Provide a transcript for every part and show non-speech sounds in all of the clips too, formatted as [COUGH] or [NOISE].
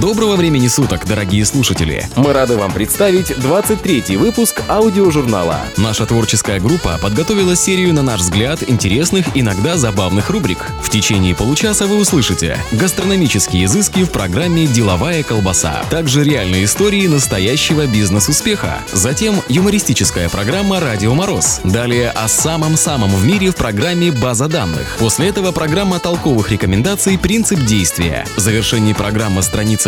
Доброго времени суток, дорогие слушатели! Мы рады вам представить 23-й выпуск аудиожурнала. Наша творческая группа подготовила серию, на наш взгляд, интересных, иногда забавных рубрик. В течение получаса вы услышите гастрономические изыски в программе «Деловая колбаса», также реальные истории настоящего бизнес-успеха, затем юмористическая программа «Радио Мороз», далее о самом-самом в мире в программе «База данных». После этого программа толковых рекомендаций «Принцип действия». В завершении программы «Страница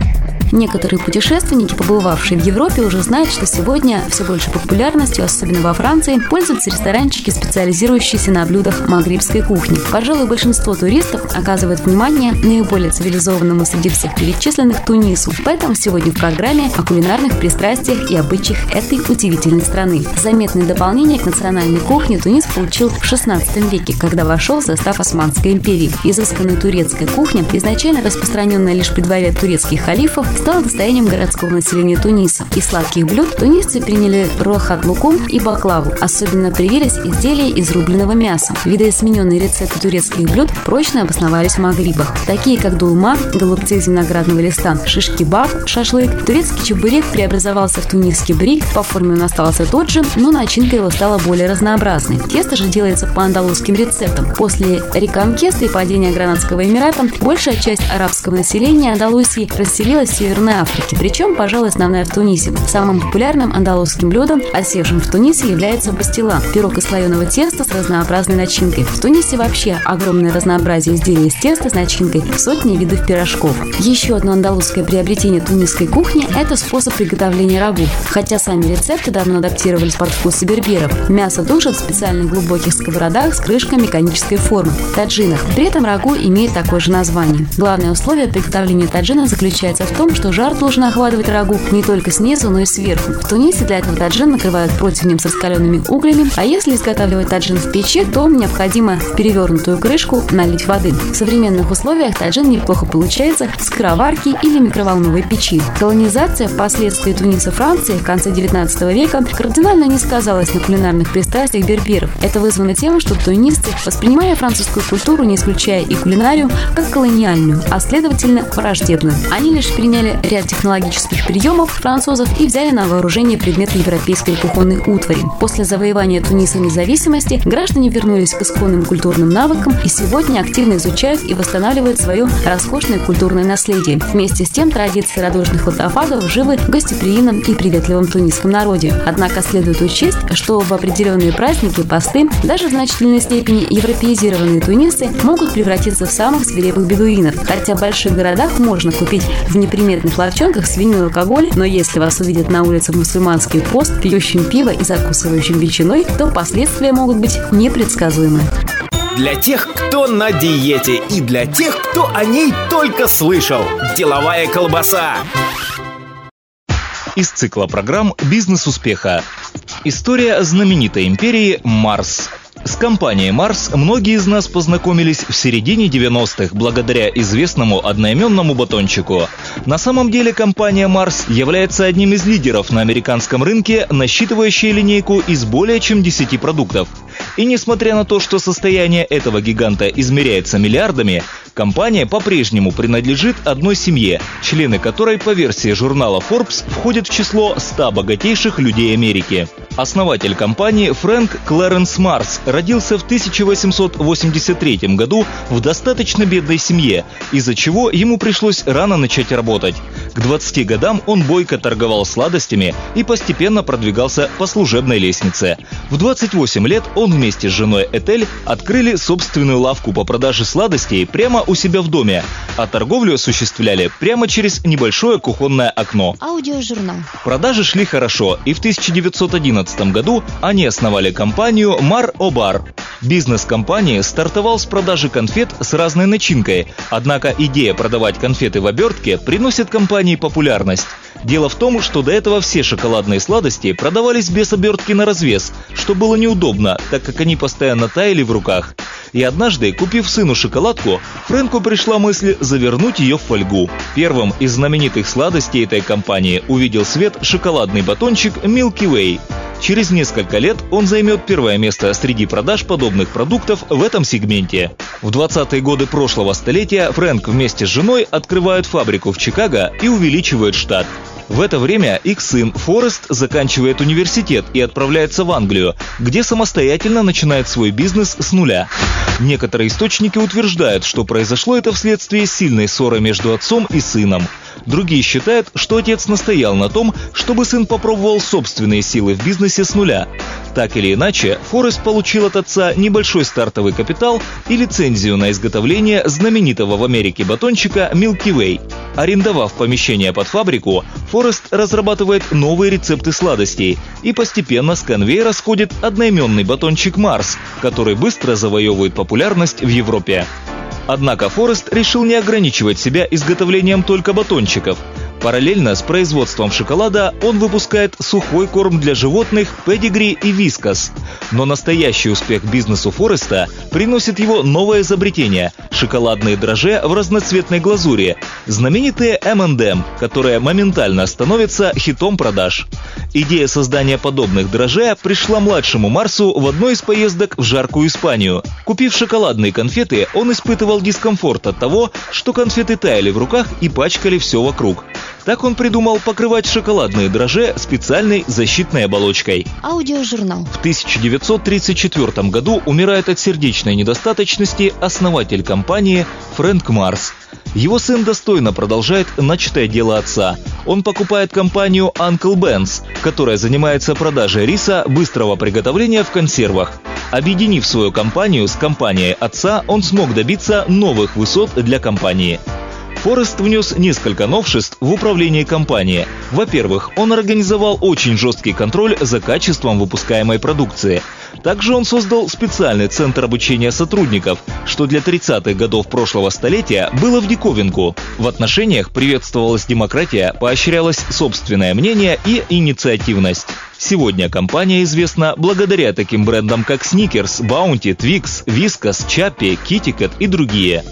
Некоторые путешественники, побывавшие в Европе, уже знают, что сегодня все больше популярностью, особенно во Франции, пользуются ресторанчики, специализирующиеся на блюдах магрибской кухни. Пожалуй, большинство туристов оказывает внимание наиболее цивилизованному среди всех перечисленных Тунису. Поэтому сегодня в программе о кулинарных пристрастиях и обычаях этой удивительной страны. Заметное дополнение к национальной кухне Тунис получил в XVI веке, когда вошел в состав Османской империи. Изысканная турецкая кухня, изначально распространенная лишь при дворе турецких халифов, стало достоянием городского населения Туниса. Из сладких блюд тунисцы приняли рохат лукум и баклаву. Особенно привились изделия из рубленого мяса. Видоизмененные рецепты турецких блюд прочно обосновались в Магрибах. Такие как дулма, голубцы из виноградного листа, шиш-кебаб, шашлык. Турецкий чебурек преобразовался в тунисский брик. По форме он остался тот же, но начинка его стала более разнообразной. Тесто же делается по андалузским рецептам. После реконкеста и падения Гранадского Эмирата большая часть арабского населения Андалусии расселилась в Северной Африке, причем, пожалуй, основная в Тунисе. Самым популярным андалузским блюдом, осевшим в Тунисе, является бастила – пирог из слоеного теста с разнообразной начинкой. В Тунисе вообще огромное разнообразие изделий из теста с начинкой сотни видов пирожков. Еще одно андалузское приобретение тунисской кухни – это способ приготовления рагу. Хотя сами рецепты давно адаптировались под вкусы берберов. Мясо тушат в специальных глубоких сковородах с крышкой механической формы – таджинах. При этом рагу имеет такое же название. Главное условие приготовления таджина заключается в том, что жар должен охватывать рагу не только снизу, но и сверху. В Тунисе для этого таджин накрывают противнем с раскаленными углями, а если изготавливать таджин в печи, то необходимо в перевернутую крышку налить воды. В современных условиях таджин неплохо получается с скороварки или микроволновой печи. Колонизация впоследствии Туниса Франции в конце 19 века кардинально не сказалась на кулинарных пристрастиях берберов. Это вызвано тем, что тунисцы, воспринимая французскую культуру, не исключая и кулинарию, как колониальную, а следовательно враждебную. Они лишь приняли ряд технологических приемов французов и взяли на вооружение предметы европейской кухонной утвари. После завоевания Туниса независимости граждане вернулись к исконным культурным навыкам и сегодня активно изучают и восстанавливают свое роскошное культурное наследие. Вместе с тем традиции радужных лотофагов живы в гостеприимном и приветливом тунисском народе. Однако следует учесть, что в определенные праздники, посты, даже в значительной степени европеизированные тунисцы могут превратиться в самых свирепых бедуинов. Хотя в больших городах можно купить в неприметных туалетных ларчонках свинину алкоголь, но если вас увидят на улице в мусульманский пост, пьющим пиво и закусывающим ветчиной, то последствия могут быть непредсказуемы. Для тех, кто на диете и для тех, кто о ней только слышал. Деловая колбаса. Из цикла программ «Бизнес успеха». История знаменитой империи Марс – с компанией Марс многие из нас познакомились в середине 90-х благодаря известному одноименному батончику. На самом деле компания Марс является одним из лидеров на американском рынке, насчитывающей линейку из более чем 10 продуктов. И несмотря на то, что состояние этого гиганта измеряется миллиардами, компания по-прежнему принадлежит одной семье, члены которой по версии журнала Forbes входят в число 100 богатейших людей Америки. Основатель компании Фрэнк Клэренс Марс родился в 1883 году в достаточно бедной семье, из-за чего ему пришлось рано начать работать. К 20 годам он бойко торговал сладостями и постепенно продвигался по служебной лестнице. В 28 лет он вместе с женой Этель открыли собственную лавку по продаже сладостей прямо у себя в доме, а торговлю осуществляли прямо через небольшое кухонное окно. Аудиожурнал. Продажи шли хорошо, и в 1911 году они основали компанию Mar Obar. Бизнес компании стартовал с продажи конфет с разной начинкой, однако идея продавать конфеты в обертке приносит компании популярность. Дело в том, что до этого все шоколадные сладости продавались без обертки на развес, что было неудобно, так как они постоянно таяли в руках. И однажды, купив сыну шоколадку, Фрэнку пришла мысль завернуть ее в фольгу. Первым из знаменитых сладостей этой компании увидел свет шоколадный батончик Milky Way. Через несколько лет он займет первое место среди продаж подобных продуктов в этом сегменте. В 20-е годы прошлого столетия Фрэнк вместе с женой открывают фабрику в Чикаго и увеличивают штат. В это время их сын Форест заканчивает университет и отправляется в Англию, где самостоятельно начинает свой бизнес с нуля. Некоторые источники утверждают, что произошло это вследствие сильной ссоры между отцом и сыном. Другие считают, что отец настоял на том, чтобы сын попробовал собственные силы в бизнесе с нуля. Так или иначе, Форест получил от отца небольшой стартовый капитал и лицензию на изготовление знаменитого в Америке батончика Milky Way. Арендовав помещение под фабрику, Форест разрабатывает новые рецепты сладостей и постепенно с конвейера сходит одноименный батончик Марс, который быстро завоевывает популярность в Европе. Однако Форест решил не ограничивать себя изготовлением только батончиков. Параллельно с производством шоколада он выпускает сухой корм для животных, педигри и вискас. Но настоящий успех бизнесу Фореста приносит его новое изобретение – шоколадные дрожжи в разноцветной глазури, знаменитые M&M, которые моментально становятся хитом продаж. Идея создания подобных дрожжей пришла младшему Марсу в одной из поездок в жаркую Испанию. Купив шоколадные конфеты, он испытывал дискомфорт от того, что конфеты таяли в руках и пачкали все вокруг. Так он придумал покрывать шоколадные дрожжи специальной защитной оболочкой. Аудиожурнал. В 1934 году умирает от сердечной недостаточности основатель компании Фрэнк Марс. Его сын достойно продолжает начатое дело отца. Он покупает компанию Uncle Ben's, которая занимается продажей риса быстрого приготовления в консервах. Объединив свою компанию с компанией отца, он смог добиться новых высот для компании. Форест внес несколько новшеств в управление компании. Во-первых, он организовал очень жесткий контроль за качеством выпускаемой продукции. Также он создал специальный центр обучения сотрудников, что для 30-х годов прошлого столетия было в диковинку. В отношениях приветствовалась демократия, поощрялось собственное мнение и инициативность. Сегодня компания известна благодаря таким брендам, как Snickers, Bounty, Twix, Whiskas, Chappie, KittyCat и другие.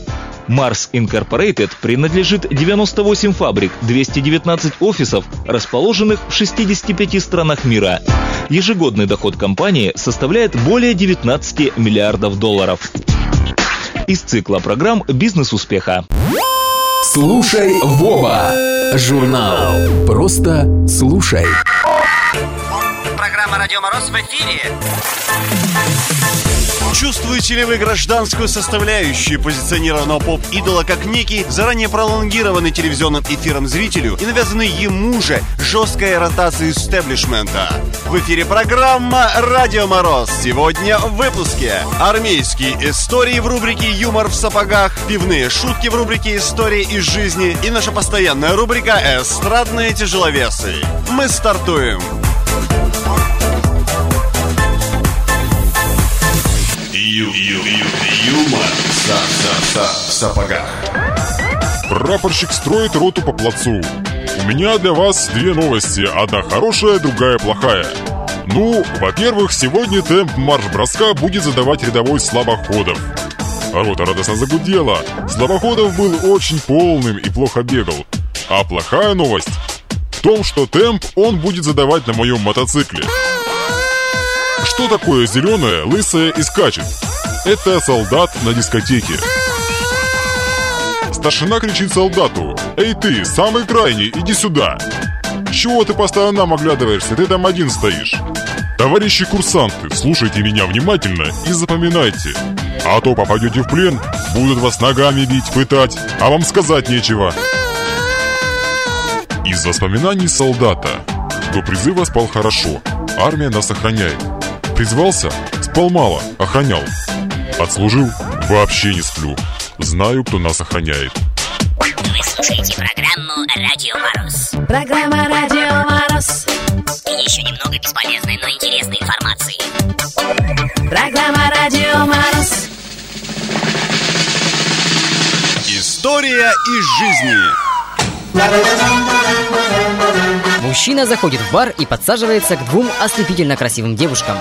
Mars Incorporated принадлежит 98 фабрик, 219 офисов, расположенных в 65 странах мира. Ежегодный доход компании составляет более 19 миллиардов долларов. Из цикла программ «Бизнес успеха». Слушай, Вова! Журнал «Просто слушай». Программа «Радио Мороз» в эфире. Чувствуете ли вы гражданскую составляющую позиционированного поп-идола как некий заранее пролонгированный телевизионным эфиром зрителю и навязанный ему же жесткой ротацией истеблишмента? В эфире программа «Радио Мороз». Сегодня в выпуске армейские истории в рубрике «Юмор в сапогах», пивные шутки в рубрике «Истории из жизни» и наша постоянная рубрика «Эстрадные тяжеловесы». Мы стартуем! Ю, юмор в сапогах. Прапорщик строит роту по плацу. У меня для вас две новости. Одна хорошая, другая плохая. Ну, во-первых, сегодня темп марш-броска будет задавать рядовой Слабоходов. Рота радостно загудела. Слабоходов был очень полным и плохо бегал. А плохая новость в том, что темп он будет задавать на моем мотоцикле. Что такое зеленое, лысое и скачет? Это солдат на дискотеке. Старшина кричит солдату. «Эй ты, самый крайний, иди сюда!» «Чего ты по сторонам оглядываешься? Ты там один стоишь!» Товарищи курсанты, слушайте меня внимательно и запоминайте. А то попадете в плен, будут вас ногами бить, пытать, а вам сказать нечего. Из воспоминаний солдата. До призыва спал хорошо, армия нас охраняет. Призвался? Спал мало, охранял. Отслужил? Вообще не сплю. Знаю, кто нас охраняет. Вы слушаете программу «Радио Мороз». Программа «Радио Мороз». И еще немного бесполезной, но интересной информации. Программа «Радио Мороз». История из жизни. Мужчина заходит в бар и подсаживается к двум ослепительно красивым девушкам.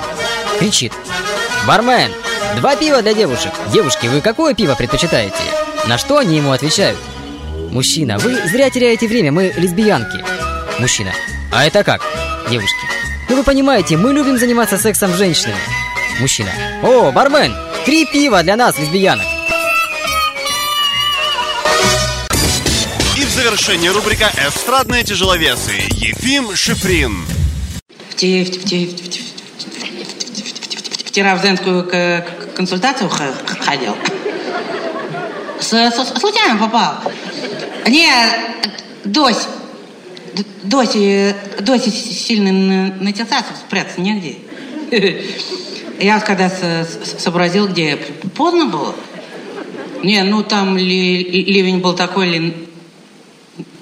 Кричит. «Бармен, Два пива для девушек. Девушки, вы какое пиво предпочитаете? На что они ему отвечают? Мужчина, вы зря теряете время, мы лесбиянки. Мужчина, а это как? Девушки, ну вы понимаете, мы любим заниматься сексом с женщинами. Мужчина, о, бармен, три пива для нас, лесбиянок. Завершение рубрика «Эстрадные тяжеловесы» Ефим Шифрин. Вчера в женскую консультацию ходил. Случайно попал. Не, дось. Д- Доси, сильно на- начался, спрятаться негде. Я когда сообразил, где поздно было. Не, ну там ли- ливень был такой, ли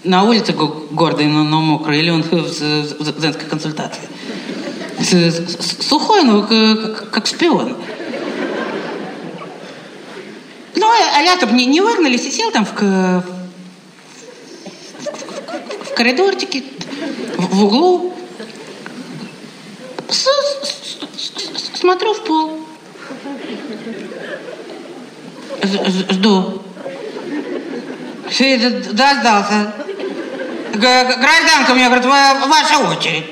на улице го- гордый, но, но мокрый, или он в, в- в женской консультации. Сухой, ну, как, как шпион. Ну, а я-то б не, не выгнали, сидел там в, к- в коридорчике, в, в углу. С- с- с- смотрю в пол. Жду. Все, д- дождался. Гражданка мне говорит, «Ва- ваша очередь.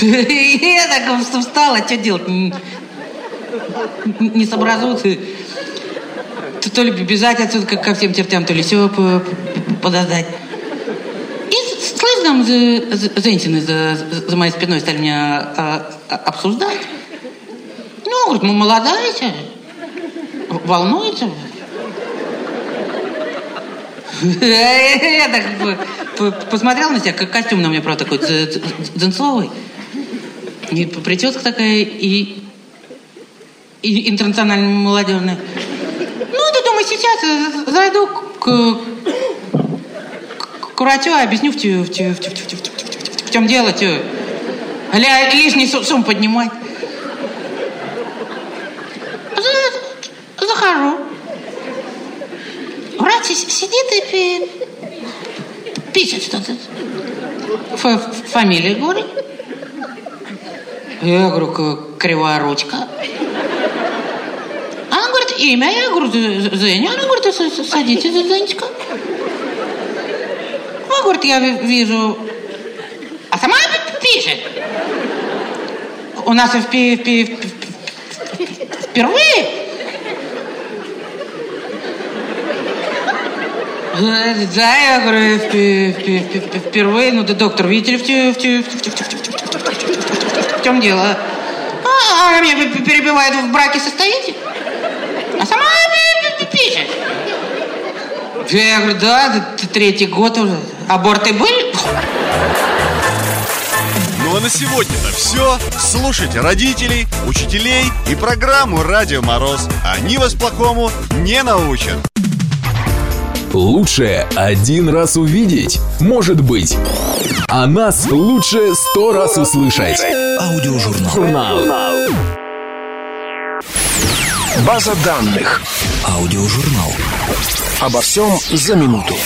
Я так встала, что делать? Не сообразу. ты. То- ли бежать отсюда как ко всем чертям, то ли все подождать. И с- слышь, там женщины за, за моей спиной стали меня а, а, обсуждать. Ну, говорит, ну молодая волнуется. Я так по- по- посмотрел на себя, как костюм на мне, правда, такой дзенцовый. И прическа такая, и, и интернационально молодежная. Ну, ты думаю, сейчас э, зайду к, к, врачу, объясню, в, в, в, в, чем дело, лишний су- сум поднимать. Сидит и пи- пишет что-то. Фамилия говорит. Я говорю, «К- кривая ручка. Она говорит, имя. Я говорю, «З- Зеня. Она говорит, «С- с- садитесь, Зенечка. Ну, говорит, я ви- вижу... А сама пи- пишет. У нас впи- впи- впи- впервые Да, я говорю, впервые, ну да, доктор, видите ли, в чем дело? А, меня перебивает, в браке состоите? А сама пишет. Я говорю, да, третий год уже. Аборты были? Ну а на сегодня-то все. Слушайте родителей, учителей и программу «Радио Мороз». Они вас плохому не научат. Лучше один раз увидеть, может быть. А нас лучше сто раз услышать. Аудиожурнал. Журнал. База данных. Аудиожурнал. Обо всем за минуту.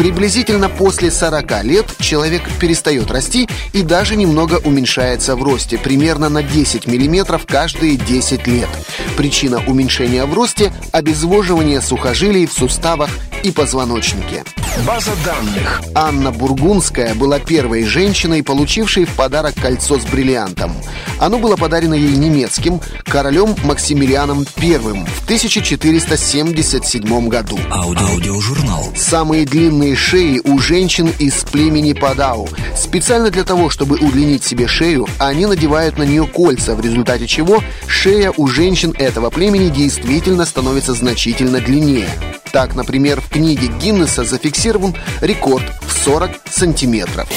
Приблизительно после 40 лет человек перестает расти и даже немного уменьшается в росте, примерно на 10 миллиметров каждые 10 лет. Причина уменьшения в росте – обезвоживание сухожилий в суставах и позвоночнике. База данных. Анна Бургундская была первой женщиной, получившей в подарок кольцо с бриллиантом. Оно было подарено ей немецким королем Максимилианом I в 1477 году. Аудиожурнал. Самые длинные шеи у женщин из племени Падау. Специально для того, чтобы удлинить себе шею, они надевают на нее кольца, в результате чего шея у женщин этого племени действительно становится значительно длиннее. Так, например, в книге Гиннесса зафиксирован рекорд в 40 сантиметров.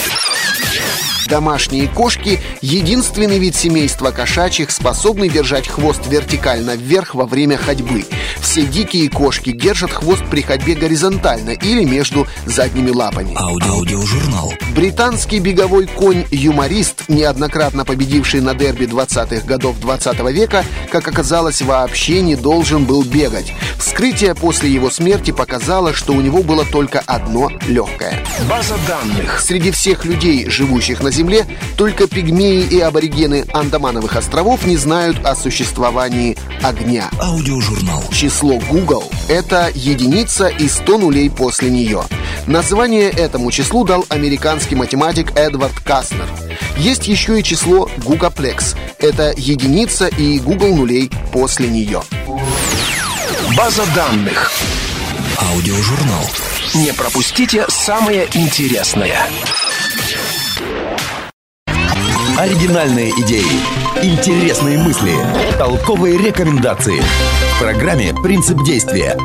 Домашние кошки – единственный вид семейства кошачьих, способный держать хвост вертикально вверх во время ходьбы. Все дикие кошки держат хвост при ходьбе горизонтально или между задними лапами. Аудиожурнал. Британский беговой конь-юморист, неоднократно победивший на дерби 20-х годов 20 века, как оказалось, вообще не должен был бегать. Вскрытие после его смерти показало, что у него было только одно легкое. База данных. Среди всех людей, живущих на Земле, Земле, только пигмеи и аборигены Андамановых островов не знают о существовании огня. Аудиожурнал. Число Google – это единица и 100 нулей после нее. Название этому числу дал американский математик Эдвард Каснер. Есть еще и число Гугаплекс. Это единица и Google нулей после нее. База данных. Аудиожурнал. Не пропустите самое интересное. Оригинальные идеи, интересные мысли, толковые рекомендации. В программе «Принцип действия».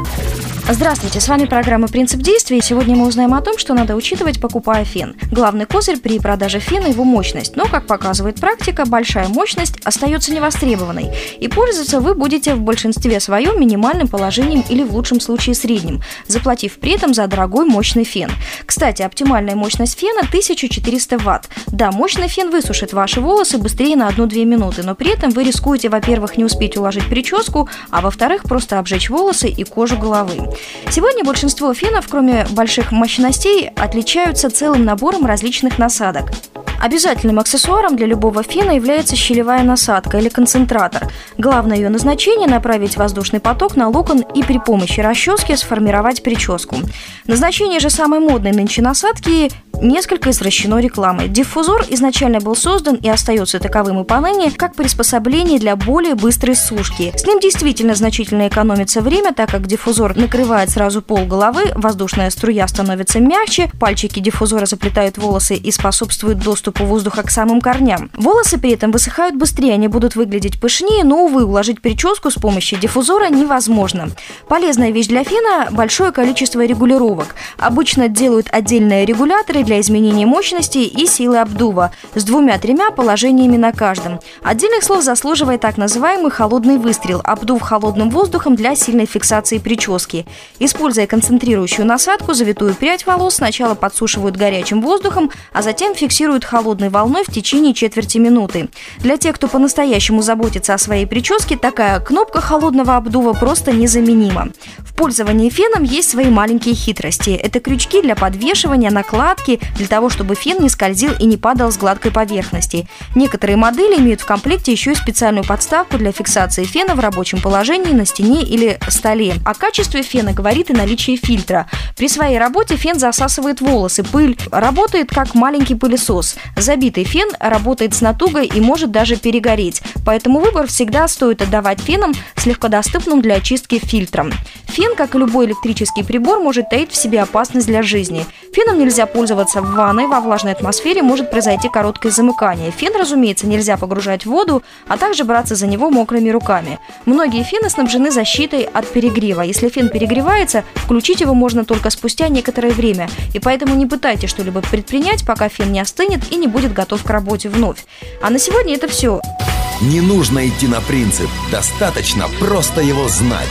Здравствуйте, с вами программа «Принцип действия», и сегодня мы узнаем о том, что надо учитывать, покупая фен. Главный козырь при продаже фена – его мощность, но, как показывает практика, большая мощность остается невостребованной, и пользоваться вы будете в большинстве своем минимальным положением или в лучшем случае средним, заплатив при этом за дорогой мощный фен. Кстати, оптимальная мощность фена – 1400 Вт. Да, мощный фен высушит ваши волосы быстрее на 1-2 минуты, но при этом вы рискуете, во-первых, не успеть уложить прическу, а во-вторых, просто обжечь волосы и кожу головы. Сегодня большинство фенов, кроме больших мощностей, отличаются целым набором различных насадок. Обязательным аксессуаром для любого фена является щелевая насадка или концентратор. Главное ее назначение – направить воздушный поток на локон и при помощи расчески сформировать прическу. Назначение же самой модной нынче насадки несколько извращено рекламой. Диффузор изначально был создан и остается таковым и поныне, как приспособление для более быстрой сушки. С ним действительно значительно экономится время, так как диффузор накрывает сразу пол головы, воздушная струя становится мягче, пальчики диффузора заплетают волосы и способствуют доступу воздуха к самым корням. Волосы при этом высыхают быстрее, они будут выглядеть пышнее, но, увы, уложить прическу с помощью диффузора невозможно. Полезная вещь для фена – большое количество регулировок. Обычно делают отдельные регуляторы для изменения мощности и силы обдува с двумя-тремя положениями на каждом. Отдельных слов заслуживает так называемый холодный выстрел – обдув холодным воздухом для сильной фиксации прически. Используя концентрирующую насадку, завитую прядь волос сначала подсушивают горячим воздухом, а затем фиксируют холодной волной в течение четверти минуты. Для тех, кто по-настоящему заботится о своей прическе, такая кнопка холодного обдува просто незаменима. В пользовании феном есть свои маленькие хитрости. Это крючки для подвешивания, накладки, для того, чтобы фен не скользил и не падал с гладкой поверхности. Некоторые модели имеют в комплекте еще и специальную подставку для фиксации фена в рабочем положении на стене или столе. О качестве фена говорит и наличие фильтра. При своей работе фен засасывает волосы, пыль, работает как маленький пылесос. Забитый фен работает с натугой и может даже перегореть, поэтому выбор всегда стоит отдавать фенам с легкодоступным для очистки фильтром. Фен, как и любой электрический прибор, может таить в себе опасность для жизни. Феном нельзя пользоваться в ванной, во влажной атмосфере может произойти короткое замыкание. Фен, разумеется, нельзя погружать в воду, а также браться за него мокрыми руками. Многие фены снабжены защитой от перегрева. Если фен перегревается, включить его можно только спустя некоторое время, и поэтому не пытайтесь что-либо предпринять, пока фен не остынет и не будет готов к работе вновь. А на сегодня это все. Не нужно идти на принцип, достаточно просто его знать.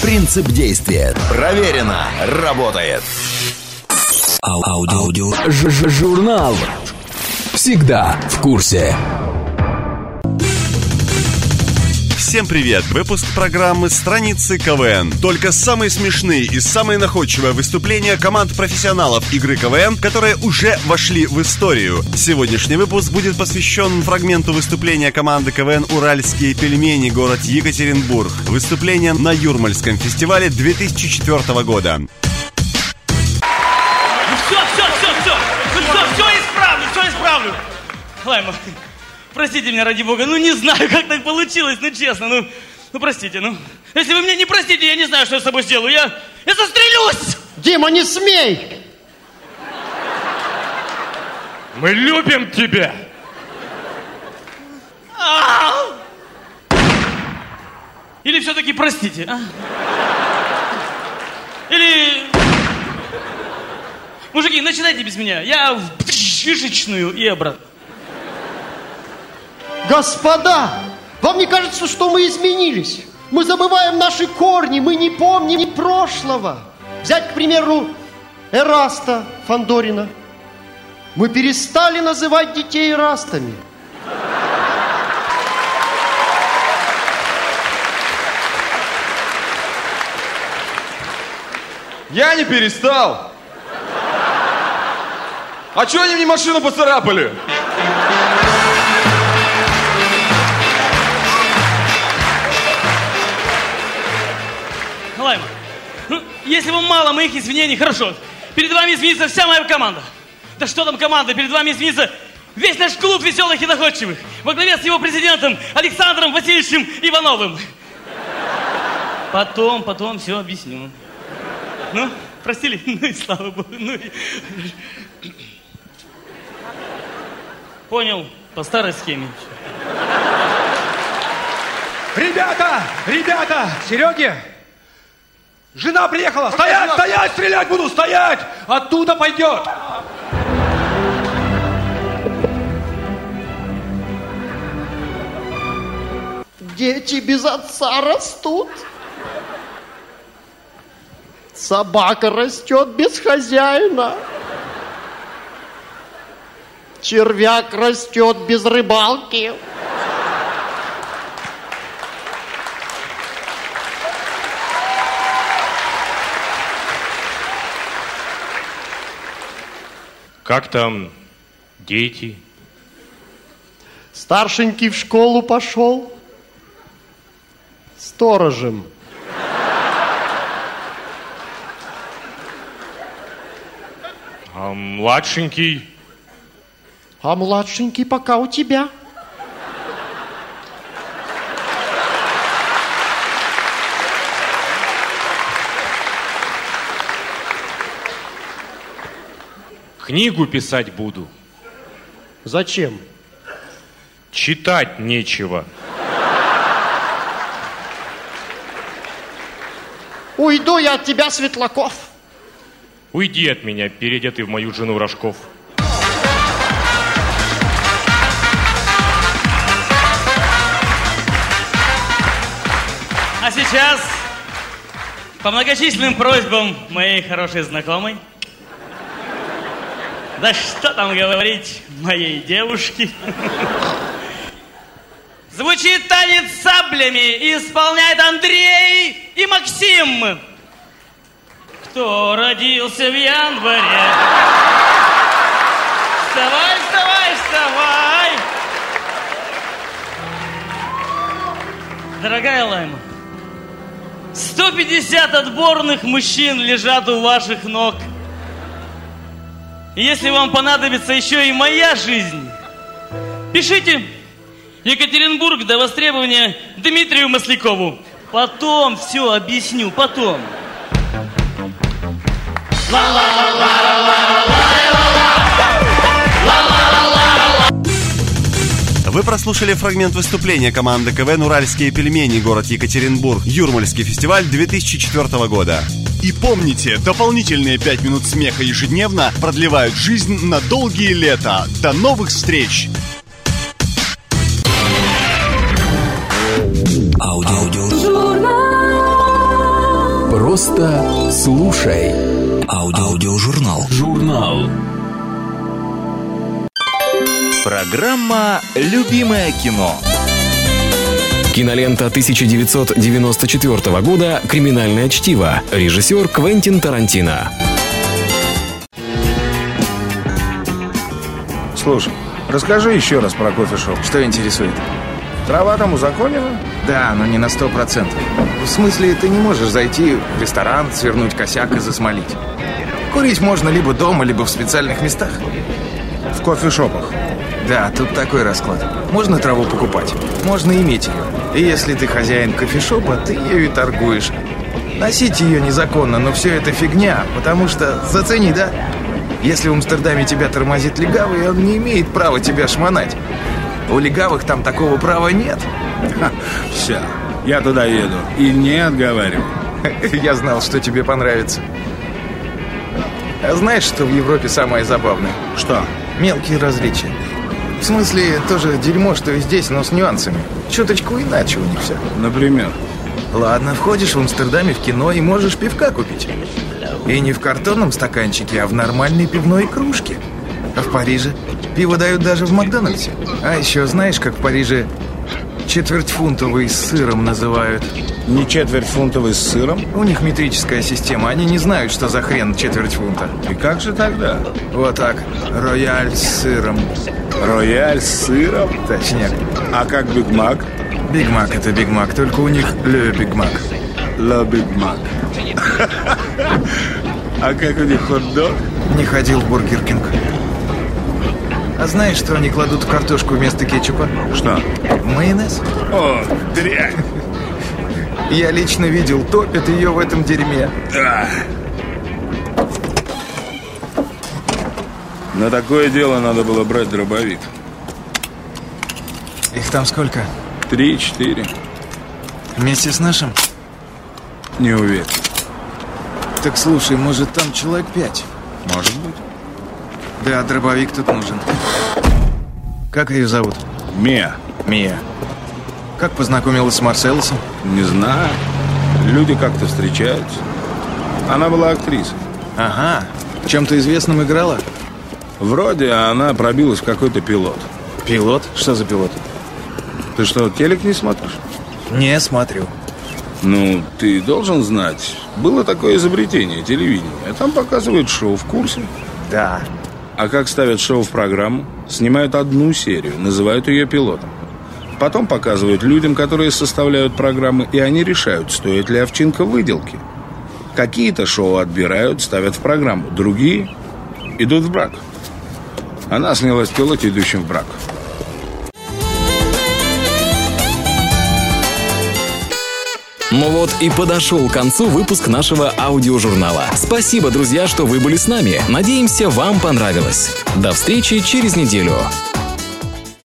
Принцип действия. Проверено. Работает. Ау- Аудио. Ж- ж- Журнал. Всегда в курсе. Всем привет! Выпуск программы «Страницы КВН». Только самые смешные и самые находчивые выступления команд профессионалов игры КВН, которые уже вошли в историю. Сегодняшний выпуск будет посвящен фрагменту выступления команды КВН «Уральские пельмени», город Екатеринбург. Выступление на Юрмальском фестивале 2004 года. Все, все, все, все. Ну все, все исправлю, все исправлю. Лайма, простите меня, ради бога. Ну не знаю, как так получилось, ну честно. Ну, ну простите, ну. Если вы меня не простите, я не знаю, что я с собой сделаю. Я, я застрелюсь! Дима, не смей! Мы любим тебя! Или все-таки простите, а? Или... Мужики, начинайте без меня. Я в шишечную и обратно. Господа, вам не кажется, что мы изменились? Мы забываем наши корни, мы не помним прошлого. Взять, к примеру, Эраста Фандорина. Мы перестали называть детей Эрастами. Я не перестал. А что они мне машину поцарапали? Лайма, ну, если вам мало моих извинений, хорошо. Перед вами извинится вся моя команда. Да что там команда, перед вами извинится весь наш клуб веселых и находчивых. Во главе с его президентом Александром Васильевичем Ивановым. Потом, потом все объясню. Ну, простили? [LAUGHS] Ну и слава богу. Ну и... Понял, по старой схеме. Ребята, ребята, Сереги, жена приехала. Стоять, стоять, стрелять буду, стоять. Оттуда пойдет. Дети без отца растут. Собака растет без хозяина. Червяк растет без рыбалки. Как там дети? Старшенький в школу пошел. Сторожем. А младшенький? А младшенький пока у тебя. Книгу писать буду. Зачем? Читать нечего. Уйду я от тебя, Светлаков. Уйди от меня, переодетый в мою жену Рожков. А сейчас, по многочисленным просьбам моей хорошей знакомой, да что там говорить, моей девушки, звучит танец саблями и исполняет Андрей и Максим. Кто родился в январе? Вставай, вставай, вставай! Дорогая Лайма, 150 отборных мужчин лежат у ваших ног. И если вам понадобится еще и моя жизнь, пишите Екатеринбург до востребования Дмитрию Маслякову. Потом все объясню, потом. Вы прослушали фрагмент выступления команды КВН «Уральские пельмени», город Екатеринбург, Юрмальский фестиваль 2004 года. И помните, дополнительные 5 минут смеха ежедневно продлевают жизнь на долгие лета. До новых встреч! Аудио. Просто слушай. Аудиожурнал. Журнал. Программа «Любимое кино». Кинолента 1994 года «Криминальное чтиво». Режиссер Квентин Тарантино. Слушай, расскажи еще раз про кофешоп. Что интересует? Трава там узаконена? Да, но не на сто процентов. В смысле, ты не можешь зайти в ресторан, свернуть косяк и засмолить. Курить можно либо дома, либо в специальных местах. В кофешопах? Да, тут такой расклад. Можно траву покупать, можно иметь ее. И если ты хозяин кофешопа, ты ею и торгуешь. Носить ее незаконно, но все это фигня, потому что, зацени, да? Если в Амстердаме тебя тормозит легавый, он не имеет права тебя шмонать. У легавых там такого права нет. Ха, все, я туда еду. И не отговаривай. [LAUGHS] Я знал, что тебе понравится. А знаешь, что в Европе самое забавное? Что? Мелкие различия. В смысле, тоже дерьмо, что и здесь, но с нюансами. Чуточку иначе у них все. Например? Ладно, входишь в Амстердаме в кино и можешь пивка купить. И не в картонном стаканчике, а в нормальной пивной кружке. А в Париже пиво дают даже в Макдональдсе. А еще знаешь, как в Париже Четвертьфунтовый с сыром называют. Не четвертьфунтовый с сыром? У них метрическая система, они не знают, что за хрен четверть фунта. И как же тогда? Вот так. Рояль с сыром. Рояль с сыром? Точняк. А как Биг Мак? Биг Мак это Биг Мак, только у них Le Big Mac. Le Big Mac. [LAUGHS] А как у них хот-дог? Не ходил в Burger King. А знаешь, что они кладут в картошку вместо кетчупа? Что? Майонез. О, дрянь. Я лично видел, топят ее в этом дерьме. Да. На такое дело надо было брать дробовик. Их там сколько? Три-четыре. Вместе с нашим? Не уверен. Так слушай, может там человек пять? Может быть. Да, дробовик тут нужен. Как ее зовут? Мия. Мия. Как познакомилась с Марселосом? Не знаю. Люди как-то встречаются. Она была актрисой. Ага. Чем-то известным играла? Вроде она пробилась в какой-то пилот. Пилот? Что за пилот? Ты что, телек не смотришь? Не смотрю. Ну, ты должен знать. Было такое изобретение телевидения. Там показывают шоу в курсе. Да. А как ставят шоу в программу? Снимают одну серию, называют ее пилотом. Потом показывают людям, которые составляют программы, и они решают, стоит ли овчинка выделки. Какие-то шоу отбирают, ставят в программу, другие идут в брак. Она снялась в пилоте, идущем в брак. Ну вот и подошел к концу выпуск нашего аудиожурнала. Спасибо, друзья, что вы были с нами. Надеемся, вам понравилось. До встречи через неделю.